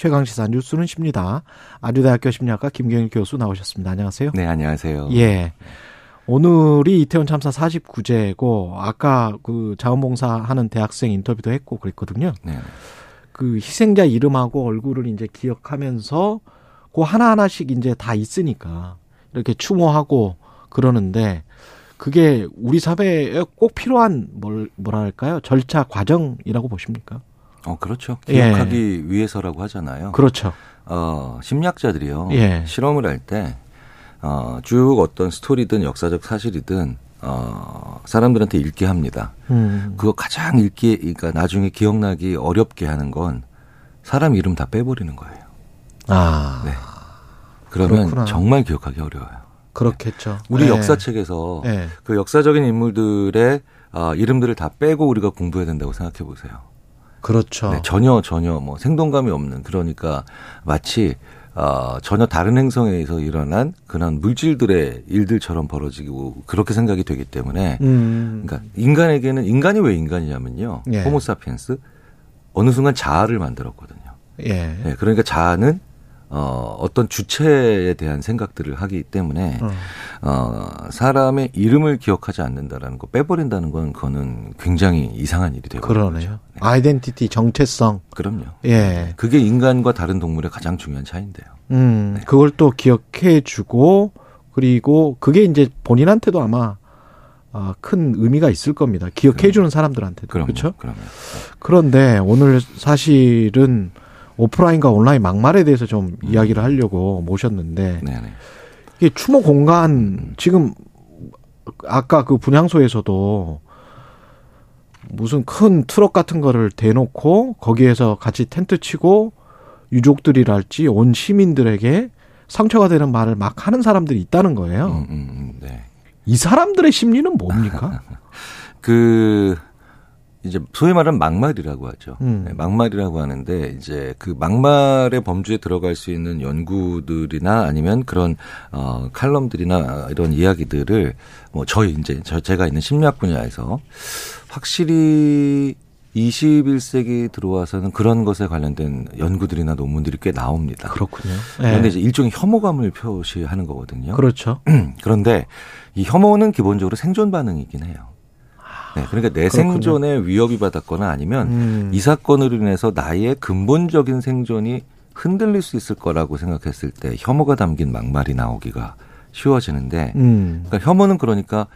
최강시사 뉴스는 십니다. 아주대학교 심리학과 김경일 교수 나오셨습니다. 안녕하세요. 네, 안녕하세요. 예. 오늘이 이태원 참사 49제고 아까 그 자원봉사 하는 대학생 인터뷰도 했고 그랬거든요. 네. 그 희생자 이름하고 얼굴을 이제 기억하면서 그 하나하나씩 이제 다 있으니까 이렇게 추모하고 그러는데 그게 우리 사회에 꼭 필요한 뭘 뭐랄까요 절차 과정이라고 보십니까? 어 그렇죠. 예. 기억하기 위해서라고 하잖아요. 그렇죠. 어 심리학자들이요. 예. 실험을 할 때 어, 쭉 어떤 스토리든 역사적 사실이든 어, 사람들한테 읽게 합니다. 음. 그거 가장 읽기, 그러니까 나중에 기억나기 어렵게 하는 건 사람 이름 다 빼버리는 거예요. 아. 네. 그러면 그렇구나. 정말 기억하기 어려워요. 그렇겠죠. 우리 예. 역사책에서 예. 그 역사적인 인물들의 아, 이름들을 다 빼고 우리가 공부해야 된다고 생각해 보세요. 그렇죠. 네, 전혀 전혀 뭐 생동감이 없는 그러니까 마치 어, 전혀 다른 행성에서 일어난 그런 물질들의 일들처럼 벌어지고 그렇게 생각이 되기 때문에 음. 그러니까 인간에게는 인간이 왜 인간이냐면요. 예. 호모사피엔스 어느 순간 자아를 만들었거든요. 예. 네, 그러니까 자아는 어, 어떤 주체에 대한 생각들을 하기 때문에 어. 어, 사람의 이름을 기억하지 않는다라는 거 빼버린다는 건 그거는 굉장히 이상한 일이 되고 그러네요. 아이덴티티 정체성. 그럼요. 예. 그게 인간과 다른 동물의 가장 중요한 차이인데요. 음. 네. 그걸 또 기억해 주고 그리고 그게 이제 본인한테도 아마 아, 큰 의미가 있을 겁니다. 기억해 주는 사람들한테도. 그럼요. 그렇죠? 그럼요. 그런데 오늘 사실은 오프라인과 온라인 막말에 대해서 좀 이야기를 하려고 모셨는데 네, 네. 이게 추모 공간 지금 아까 그 분향소에서도 무슨 큰 트럭 같은 거를 대놓고 거기에서 같이 텐트 치고 유족들이랄지 온 시민들에게 상처가 되는 말을 막 하는 사람들이 있다는 거예요. 음, 음, 음, 네. 이 사람들의 심리는 뭡니까? 그 이제 소위 말하는 막말이라고 하죠. 음. 네, 막말이라고 하는데 이제 그 막말의 범주에 들어갈 수 있는 연구들이나 아니면 그런 어 칼럼들이나 이런 이야기들을 뭐 저희 이제 저 제가 있는 심리학 분야에서 확실히 21세기 들어와서는 그런 것에 관련된 연구들이나 논문들이 꽤 나옵니다. 그렇군요. 그런데 예. 이제 일종의 혐오감을 표시하는 거거든요. 그렇죠. 그런데 이 혐오는 기본적으로 생존 반응이긴 해요. 네, 그러니까 내 그렇군요. 생존에 위협이 받았거나 아니면 음. 이 사건으로 인해서 나의 근본적인 생존이 흔들릴 수 있을 거라고 생각했을 때 혐오가 담긴 막말이 나오기가 쉬워지는데 음. 그러니까 혐오는 그러니까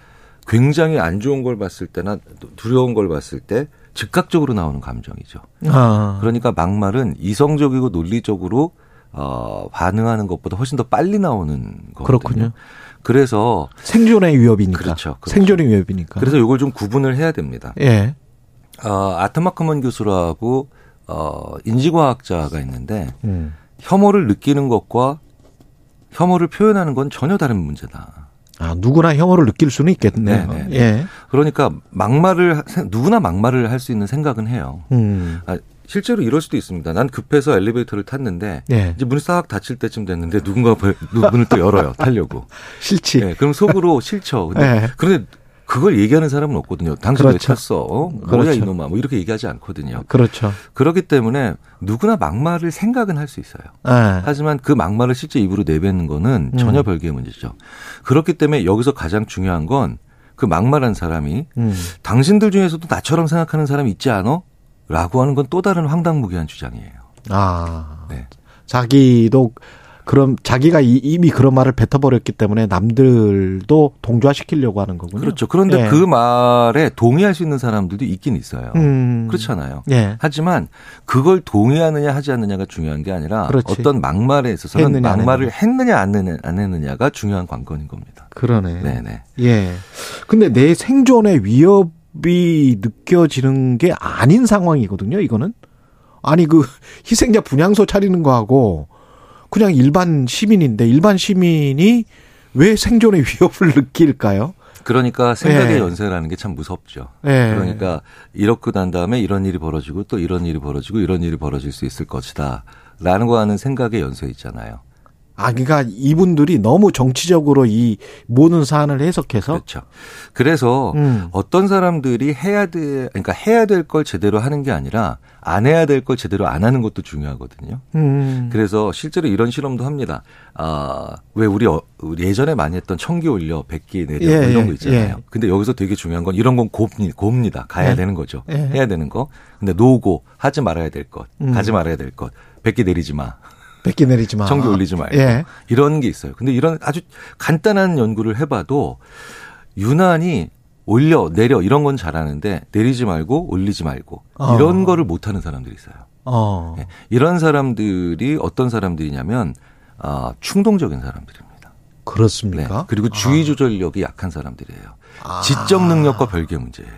굉장히 안 좋은 걸 봤을 때나 두려운 걸 봤을 때 즉각적으로 나오는 감정이죠. 아. 그러니까 막말은 이성적이고 논리적으로 어, 반응하는 것보다 훨씬 더 빨리 나오는 거거든요. 그렇군요. 그래서 생존의 위협이니까. 그렇죠, 그렇죠. 생존의 위협이니까. 그래서 이걸 좀 구분을 해야 됩니다. 예. 어, 아트마크먼 교수라고 어, 인지과학자가 있는데 음. 혐오를 느끼는 것과 혐오를 표현하는 건 전혀 다른 문제다. 아, 누구나 혐오를 느낄 수는 있겠네요. 네, 네, 네. 예. 그러니까 막말을 하- 누구나 막말을 할 수 있는 생각은 해요. 음. 아, 실제로 이럴 수도 있습니다. 난 급해서 엘리베이터를 탔는데 예. 이제 문이 싹 닫힐 때쯤 됐는데 누군가 버- 문을 또 열어요. 타려고. 싫지. 네, 그럼 속으로 싫죠. 근데 예. 그런데 그걸 얘기하는 사람은 없거든요. 당신 왜 그렇죠. 탔어? 어? 뭐야 그렇죠. 이놈아? 뭐 이렇게 얘기하지 않거든요. 그렇죠. 그렇기 때문에 누구나 막말을 생각은 할 수 있어요. 예. 하지만 그 막말을 실제 입으로 내뱉는 거는 전혀 음. 별개의 문제죠. 그렇기 때문에 여기서 가장 중요한 건 그 막말한 사람이 음. 당신들 중에서도 나처럼 생각하는 사람이 있지 않어? 라고 하는 건 또 다른 황당무계한 주장이에요. 아. 네. 자기도 그럼 자기가 이- 이미 그런 말을 뱉어버렸기 때문에 남들도 동조화시키려고 하는 거군요. 그렇죠. 그런데 예. 그 말에 동의할 수 있는 사람들도 있긴 있어요. 음. 그렇잖아요. 예. 하지만 그걸 동의하느냐 하지 않느냐가 중요한 게 아니라 그렇지. 어떤 막말에 있어서는 했느냐, 안 막말을 했느냐 안 했느냐, 안 했느냐가 중요한 관건인 겁니다. 그러네. 네네. 예. 근데 내 생존의 위협 이 느껴지는 게 아닌 상황이거든요, 이거는. 아니, 그, 희생자 분향소 차리는 거하고, 그냥 일반 시민인데, 일반 시민이 왜 생존의 위협을 느낄까요? 그러니까 생각의 예. 연쇄라는 게 참 무섭죠. 예. 그러니까 이렇게 난 다음에 이런 일이 벌어지고 또 이런 일이 벌어지고 이런 일이 벌어질 수 있을 것이다. 라는 거 하는 생각의 연쇄 있잖아요. 아, 그러니까 이분들이 너무 정치적으로 이 모든 사안을 해석해서 그렇죠. 그래서 음. 어떤 사람들이 해야 돼, 그러니까 해야 될 걸 제대로 하는 게 아니라 안 해야 될 걸 제대로 안 하는 것도 중요하거든요. 음. 그래서 실제로 이런 실험도 합니다. 아, 왜 우리, 어, 예전에 많이 했던 청기 올려, 백기 내려 예, 뭐 이런 예, 거 있잖아요. 예. 근데 여기서 되게 중요한 건 이런 건 곱니, 곱니다. 가야 예. 되는 거죠. 예. 해야 되는 거. 근데 노고, 하지 말아야 될 것, 음. 가지 말아야 될 것, 백기 내리지 마. 뺏기 내리지 마. 청기 올리지 말고. 예. 이런 게 있어요. 근데 이런 아주 간단한 연구를 해봐도 유난히 올려, 내려 이런 건 잘하는데 내리지 말고 올리지 말고 어. 이런 거를 못하는 사람들이 있어요. 어. 예. 이런 사람들이 어떤 사람들이냐면 아, 충동적인 사람들입니다. 네. 그렇습니까? 그리고 주의 조절력이 약한 사람들이에요. 아. 지적 능력과 별개 문제예요.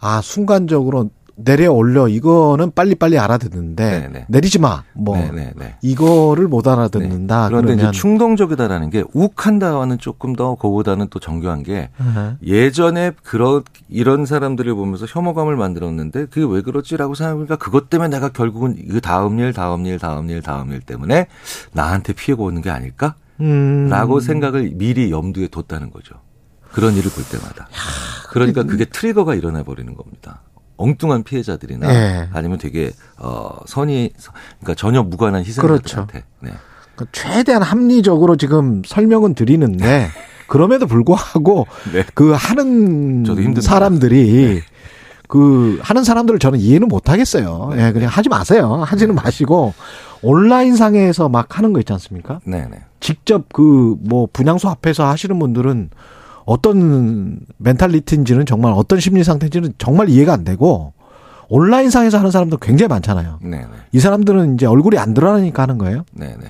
아, 순간적으로 내려 올려 이거는 빨리빨리 알아듣는데 네, 네. 내리지 마. 뭐 네, 네, 네. 이거를 못 알아듣는다. 네. 그런데 그러면 이제 충동적이다라는 게 욱한다와는 조금 더 그보다는 또 정교한 게 어. 예전에 그런 이런 사람들을 보면서 혐오감을 만들었는데 그게 왜 그렇지라고 생각해보니까 그것 때문에 내가 결국은 그 다음 일, 다음 일, 다음 일, 다음 일 때문에 나한테 피해가 오는 게 아닐까? 음. 라고 생각을 미리 염두에 뒀다는 거죠. 그런 일을 볼 때마다. 그러니까 그게 트리거가 일어나 버리는 겁니다. 엉뚱한 피해자들이나 예. 아니면 되게 어 선이 그러니까 전혀 무관한 그렇죠. 희생자들한테 네. 그 최대한 합리적으로 지금 설명은 드리는데 그럼에도 불구하고 네. 그 하는. 사람들이 그 하는 사람들을 저는 이해는 못 하겠어요. 예, 그냥 하지 마세요. 하지는 마시고 온라인 상에서 막 하는 거 있지 않습니까? 네, 네. 직접 그 뭐 분향소 앞에서 하시는 분들은 어떤 멘탈리티인지는 정말 어떤 심리 상태인지는 정말 이해가 안 되고 온라인 상에서 하는 사람도 굉장히 많잖아요. 네, 네. 이 사람들은 이제 얼굴이 안 드러나니까 하는 거예요. 네, 네.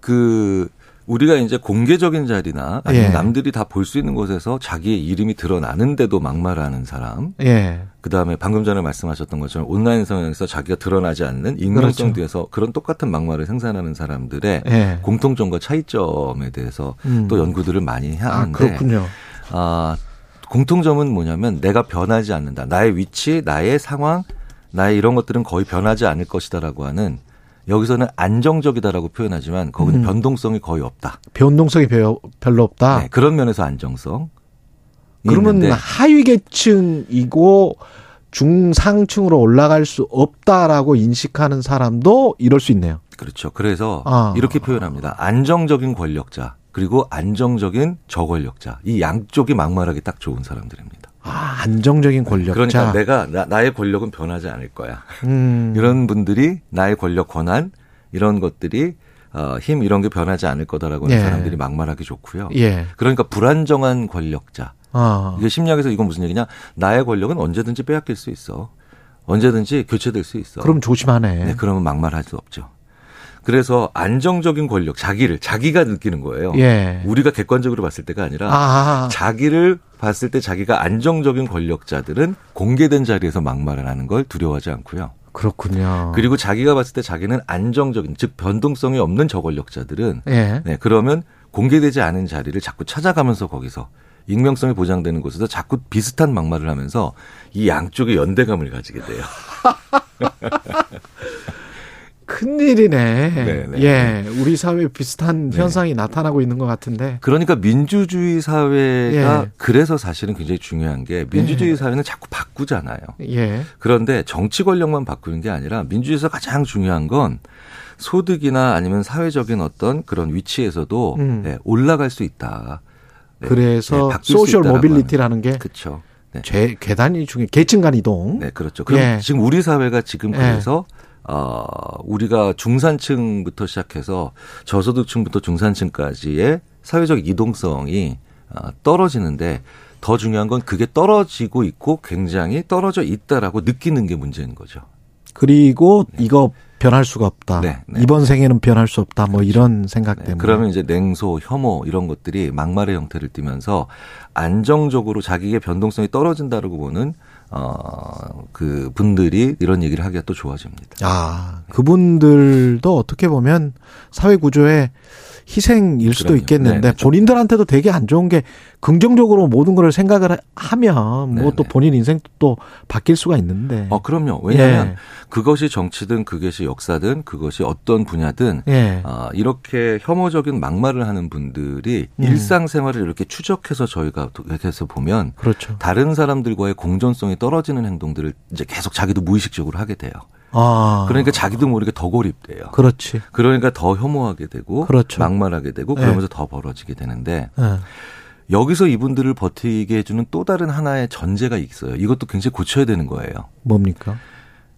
그 우리가 이제 공개적인 자리나 아니면 예. 남들이 다 볼 수 있는 곳에서 자기의 이름이 드러나는데도 막말하는 사람. 예. 그 다음에 방금 전에 말씀하셨던 것처럼 온라인 상황에서 자기가 드러나지 않는 익명성 그렇죠. 뒤에서 그런 똑같은 막말을 생산하는 사람들의 예. 공통점과 차이점에 대해서 음. 또 연구들을 많이 아, 하는데 그렇군요. 아, 공통점은 뭐냐면 내가 변하지 않는다. 나의 위치, 나의 상황, 나의 이런 것들은 거의 변하지 않을 것이다라고 하는 여기서는 안정적이다라고 표현하지만 거기는 음. 변동성이 거의 없다. 변동성이 별- 별로 없다. 네, 그런 면에서 안정성. 그러면 있는데 하위 계층이고 중상층으로 올라갈 수 없다라고 인식하는 사람도 이럴 수 있네요. 그렇죠. 그래서 아. 이렇게 표현합니다. 안정적인 권력자 그리고 안정적인 저권력자 이 양쪽이 막말하기 딱 좋은 사람들입니다. 아, 안정적인 권력자. 그러니까 내가 나, 나의 권력은 변하지 않을 거야. 음. 이런 분들이 나의 권력 권한 이런 것들이 어, 힘 이런 게 변하지 않을 거다라고 하는 예. 사람들이 막말하기 좋고요. 예. 그러니까 불안정한 권력자. 아. 이게 심리학에서 이건 무슨 얘기냐? 나의 권력은 언제든지 빼앗길 수 있어. 언제든지 교체될 수 있어. 그럼 조심하네. 네, 그러면 막말할 수 없죠. 그래서 안정적인 권력, 자기를 자기가 느끼는 거예요. 예. 우리가 객관적으로 봤을 때가 아니라 아. 자기를 봤을 때 자기가 안정적인 권력자들은 공개된 자리에서 막말을 하는 걸 두려워하지 않고요. 그렇군요. 그리고 자기가 봤을 때 자기는 안정적인 즉 변동성이 없는 저권력자들은 예. 네, 그러면 공개되지 않은 자리를 자꾸 찾아가면서 거기서 익명성이 보장되는 곳에서 자꾸 비슷한 막말을 하면서 이 양쪽의 연대감을 가지게 돼요. 큰일이네. 네, 네. 예. 우리 사회에 비슷한 네. 현상이 나타나고 있는 것 같은데. 그러니까 민주주의 사회가 예. 그래서 사실은 굉장히 중요한 게 민주주의 사회는 자꾸 바꾸잖아요. 예. 그런데 정치 권력만 바꾸는 게 아니라 민주주의에서 가장 중요한 건 소득이나 아니면 사회적인 어떤 그런 위치에서도 음. 네, 올라갈 수 있다. 네, 그래서 네, 수 social mobility라는 게 그렇죠. 네. 제, 계단 이 중에 계층 간 이동. 네, 그렇죠. 그럼 예. 지금 우리 사회가 지금 예. 그래서 어 우리가 중산층부터 시작해서 저소득층부터 중산층까지의 사회적 이동성이 어, 떨어지는데 더 중요한 건 그게 떨어지고 있고 굉장히 떨어져 있다라고 느끼는 게 문제인 거죠. 그리고 이거 변할 수가 없다. 네, 네. 이번 생에는 변할 수 없다. 뭐 이런 생각 네, 때문에. 그러면 이제 냉소, 혐오 이런 것들이 막말의 형태를 띠면서 안정적으로 자기의 변동성이 떨어진다라고 보는 어그 분들이 이런 얘기를 하기가 또 좋아집니다. 아, 그분들도 어떻게 보면 사회 구조에 희생일 수도 그럼요. 있겠는데 네, 본인들한테도 되게 안 좋은 게 긍정적으로 모든 걸 생각을 하면 뭐또 네, 네. 본인 인생도 또 바뀔 수가 있는데. 어, 그럼요. 왜냐하면 예. 그것이 정치든 그것이 역사든 그것이 어떤 분야든 예. 아, 이렇게 혐오적인 막말을 하는 분들이 음. 일상생활을 이렇게 추적해서 저희가 이렇게 해서 보면 그렇죠. 다른 사람들과의 공존성이 떨어지는 행동들을 이제 계속 자기도 무의식적으로 하게 돼요. 아. 그러니까 자기도 모르게 더 고립돼요. 그렇지. 그러니까 더 혐오하게 되고 그렇죠. 막말하게 되고 네. 그러면서 더 벌어지게 되는데 예. 여기서 이분들을 버티게 해주는 또 다른 하나의 전제가 있어요. 이것도 굉장히 고쳐야 되는 거예요. 뭡니까?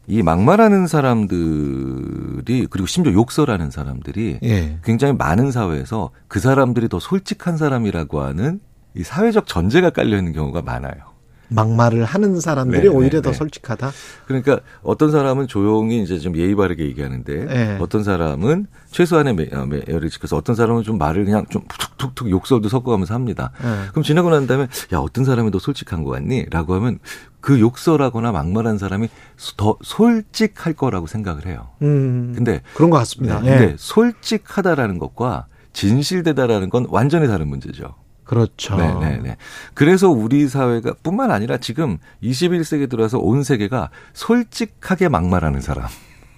이 막말하는 사람들이 그리고 심지어 욕설하는 사람들이 예. 굉장히 많은 사회에서 그 사람들이 더 솔직한 사람이라고 하는 이 사회적 전제가 깔려 있는 경우가 많아요. 막말을 하는 사람들이 네, 오히려 네, 더 네. 솔직하다. 그러니까 어떤 사람은 조용히 이제 좀 예의 바르게 얘기하는데 네. 어떤 사람은 최소한의 매- 어, 지켜서 어떤 사람은 좀 말을 그냥 좀 툭툭툭 욕설도 섞어가면서 합니다. 예. 그럼 지나고 난 다음에 야 어떤 사람이 더 솔직한 것 같니? 라고 하면 그 욕설하거나 막말한 사람이 더 솔직할 거라고 생각을 해요. 음. 근데 그런 것 같습니다. 네, 예. 근데 솔직하다라는 것과 진실되다라는 건 완전히 다른 문제죠. 그렇죠. 네, 네, 네. 그래서 우리 사회가 뿐만 아니라 지금 21세기 들어서 온 세계가 솔직하게 막말하는 사람.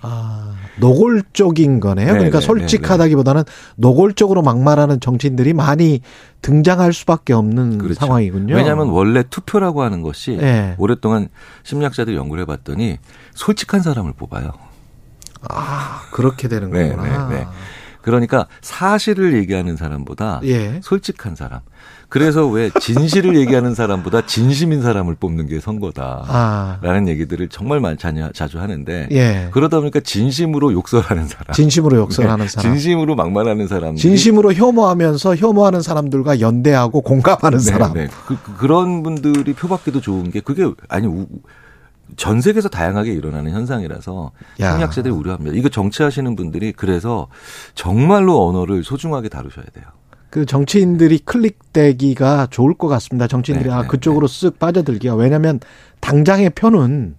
아, 노골적인 거네요. 네, 그러니까 네, 솔직하다기보다는 노골적으로 막말하는 정치인들이 많이 등장할 수밖에 없는 상황이군요. 그렇죠. 왜냐하면 원래 투표라고 하는 것이 네. 오랫동안 심리학자들이 연구를 해봤더니 솔직한 사람을 뽑아요. 아, 그렇게 되는 네, 거구나. 네, 네. 그러니까 사실을 얘기하는 사람보다 예. 솔직한 사람. 그래서 왜 진실을 얘기하는 사람보다 진심인 사람을 뽑는 게 선거다. 아, 라는 얘기들을 정말 많이 자주 하는데 예. 그러다 보니까 진심으로 욕설하는 사람, 진심으로 욕설하는 네, 사람. 진심으로 막말하는 사람, 진심으로 혐오하면서 혐오하는 사람들과 연대하고 공감하는 사람. 네, 그, 런 분들이 표받기도 좋은 게 그게 아니 우- 전 세계에서 다양하게 일어나는 현상이라서 야. 심리학자들이 우려합니다. 이거 정치하시는 분들이 그래서 정말로 언어를 소중하게 다루셔야 돼요. 그 정치인들이 클릭되기가 좋을 것 같습니다. 정치인들이 네, 아 네, 그쪽으로 쓱 빠져들기가 왜냐하면 당장의 표는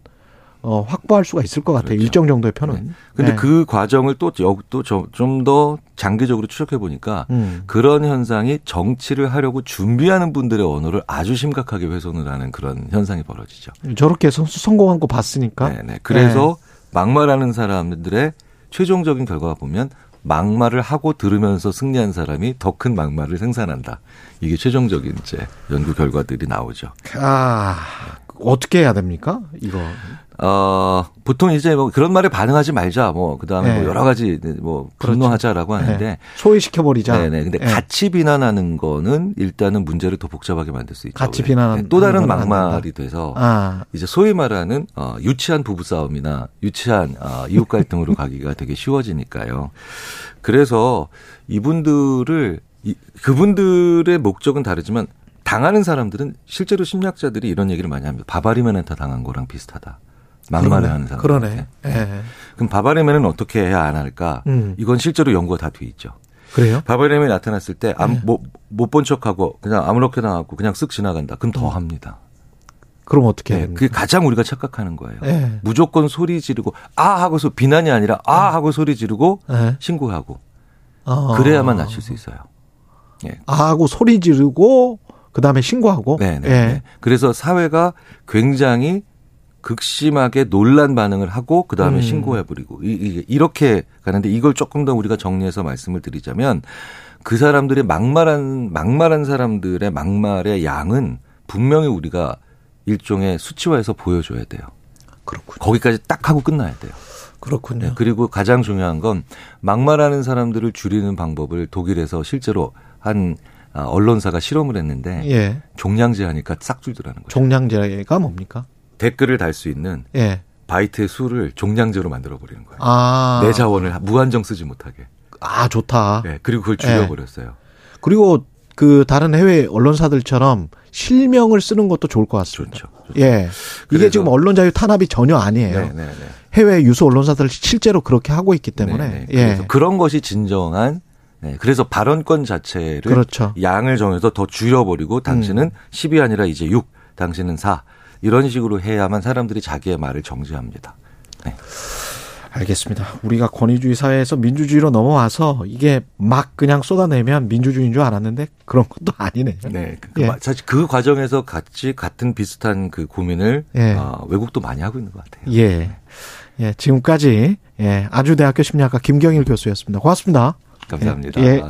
어, 확보할 수가 있을 것 같아요. 그렇죠. 일정 정도의 표는. 네. 근데 네. 그 과정을 또좀 더 장기적으로 추적해 보니까 음. 그런 현상이 정치를 하려고 준비하는 분들의 언어를 아주 심각하게 훼손을 하는 그런 현상이 벌어지죠. 저렇게 해서 성공한 거 봤으니까. 네, 네. 그래서 막말하는 사람들의 최종적인 결과가 보면 막말을 하고 들으면서 승리한 사람이 더 큰 막말을 생산한다. 이게 최종적인 이제 연구 결과들이 나오죠. 아 어떻게 해야 됩니까? 이거. 어, 보통 이제 뭐 그런 말에 반응하지 말자. 뭐 그다음에 네. 뭐 여러 가지 뭐 그렇죠. 분노하자라고 하는데 네. 소외시켜 버리자. 네 네. 근데 같이 비난하는 거는 일단은 문제를 더 복잡하게 만들 수 있죠. 같이 왜? 비난하는 네, 또 다른. 막말이 돼서 아 이제 소위 말하는 어, 유치한 부부 싸움이나 유치한 어, 이웃 갈등으로 가기가 되게 쉬워지니까요. 그래서 이분들을 이, 그분들의 목적은 다르지만 당하는 사람들은 실제로 심리학자들이 이런 얘기를 많이 합니다. 바바리멘한테 당한 거랑 비슷하다. 막말을 하는 사람. 그러네. 예. 그럼 바바리멘은 어떻게 해야 안 할까? 음. 이건 실제로 연구가 다 돼 있죠. 그래요? 바바리멘이 나타났을 때 네. 못본 척하고 그냥 아무렇게나 하고 그냥 쓱 지나간다. 그럼 더 합니다. 그럼 어떻게 네? 그게 가장 우리가 착각하는 거예요. 네. 무조건 소리 지르고 아 하고서 비난이 아니라 아 하고 소리 지르고 네. 신고하고 어. 그래야만 낮출 수 있어요. 예. 아 하고 소리 지르고 그 다음에 신고하고. 네, 네, 예. 네. 그래서 사회가 굉장히 극심하게 논란 반응을 하고 그 다음에 음. 신고해버리고 이- 이렇게 가는데 이걸 조금 더 우리가 정리해서 말씀을 드리자면 그 사람들의 막말한 막말한 사람들의 막말의 양은 분명히 우리가 일종의 수치화해서 보여줘야 돼요. 그렇군요. 거기까지 딱 하고 끝나야 돼요. 그렇군요. 네, 그리고 가장 중요한 건 막말하는 사람들을 줄이는 방법을 독일에서 실제로 한 아, 언론사가 실험을 했는데 예. 종량제 하니까 싹 줄더라는 거죠. 종량제가 뭡니까? 댓글을 달 수 있는 예. 바이트의 수를 종량제로 만들어 버리는 거예요. 아. 내 자원을 무한정 쓰지 못하게. 아, 좋다. 네, 그리고 그걸 줄여버렸어요. 그리고 그 다른 해외 언론사들처럼 실명을 쓰는 것도 좋을 것 같습니다. 좋죠. 예. 이게 지금 언론 자유 탄압이 전혀 아니에요. 네, 네, 네. 해외 유수 언론사들 실제로 그렇게 하고 있기 때문에. 네, 네. 예. 그래서 그런 것이 진정한 네, 그래서 발언권 자체를 그렇죠. 양을 정해서 더 줄여버리고 당신은 10이 아니라 이제 6, 당신은 4 이런 식으로 해야만 사람들이 자기의 말을 정지합니다. 네. 알겠습니다. 우리가 권위주의 사회에서 민주주의로 넘어와서 이게 막 그냥 쏟아내면 민주주의인 줄 알았는데 그런 것도 아니네. 네. 그, 예. 사실 그 과정에서 같이 같은 비슷한 그 고민을 예. 어, 외국도 많이 하고 있는 것 같아요. 예. 예, 지금까지 예, 아주대학교 심리학과 김경일 교수였습니다. 고맙습니다. 감사합니다. 예.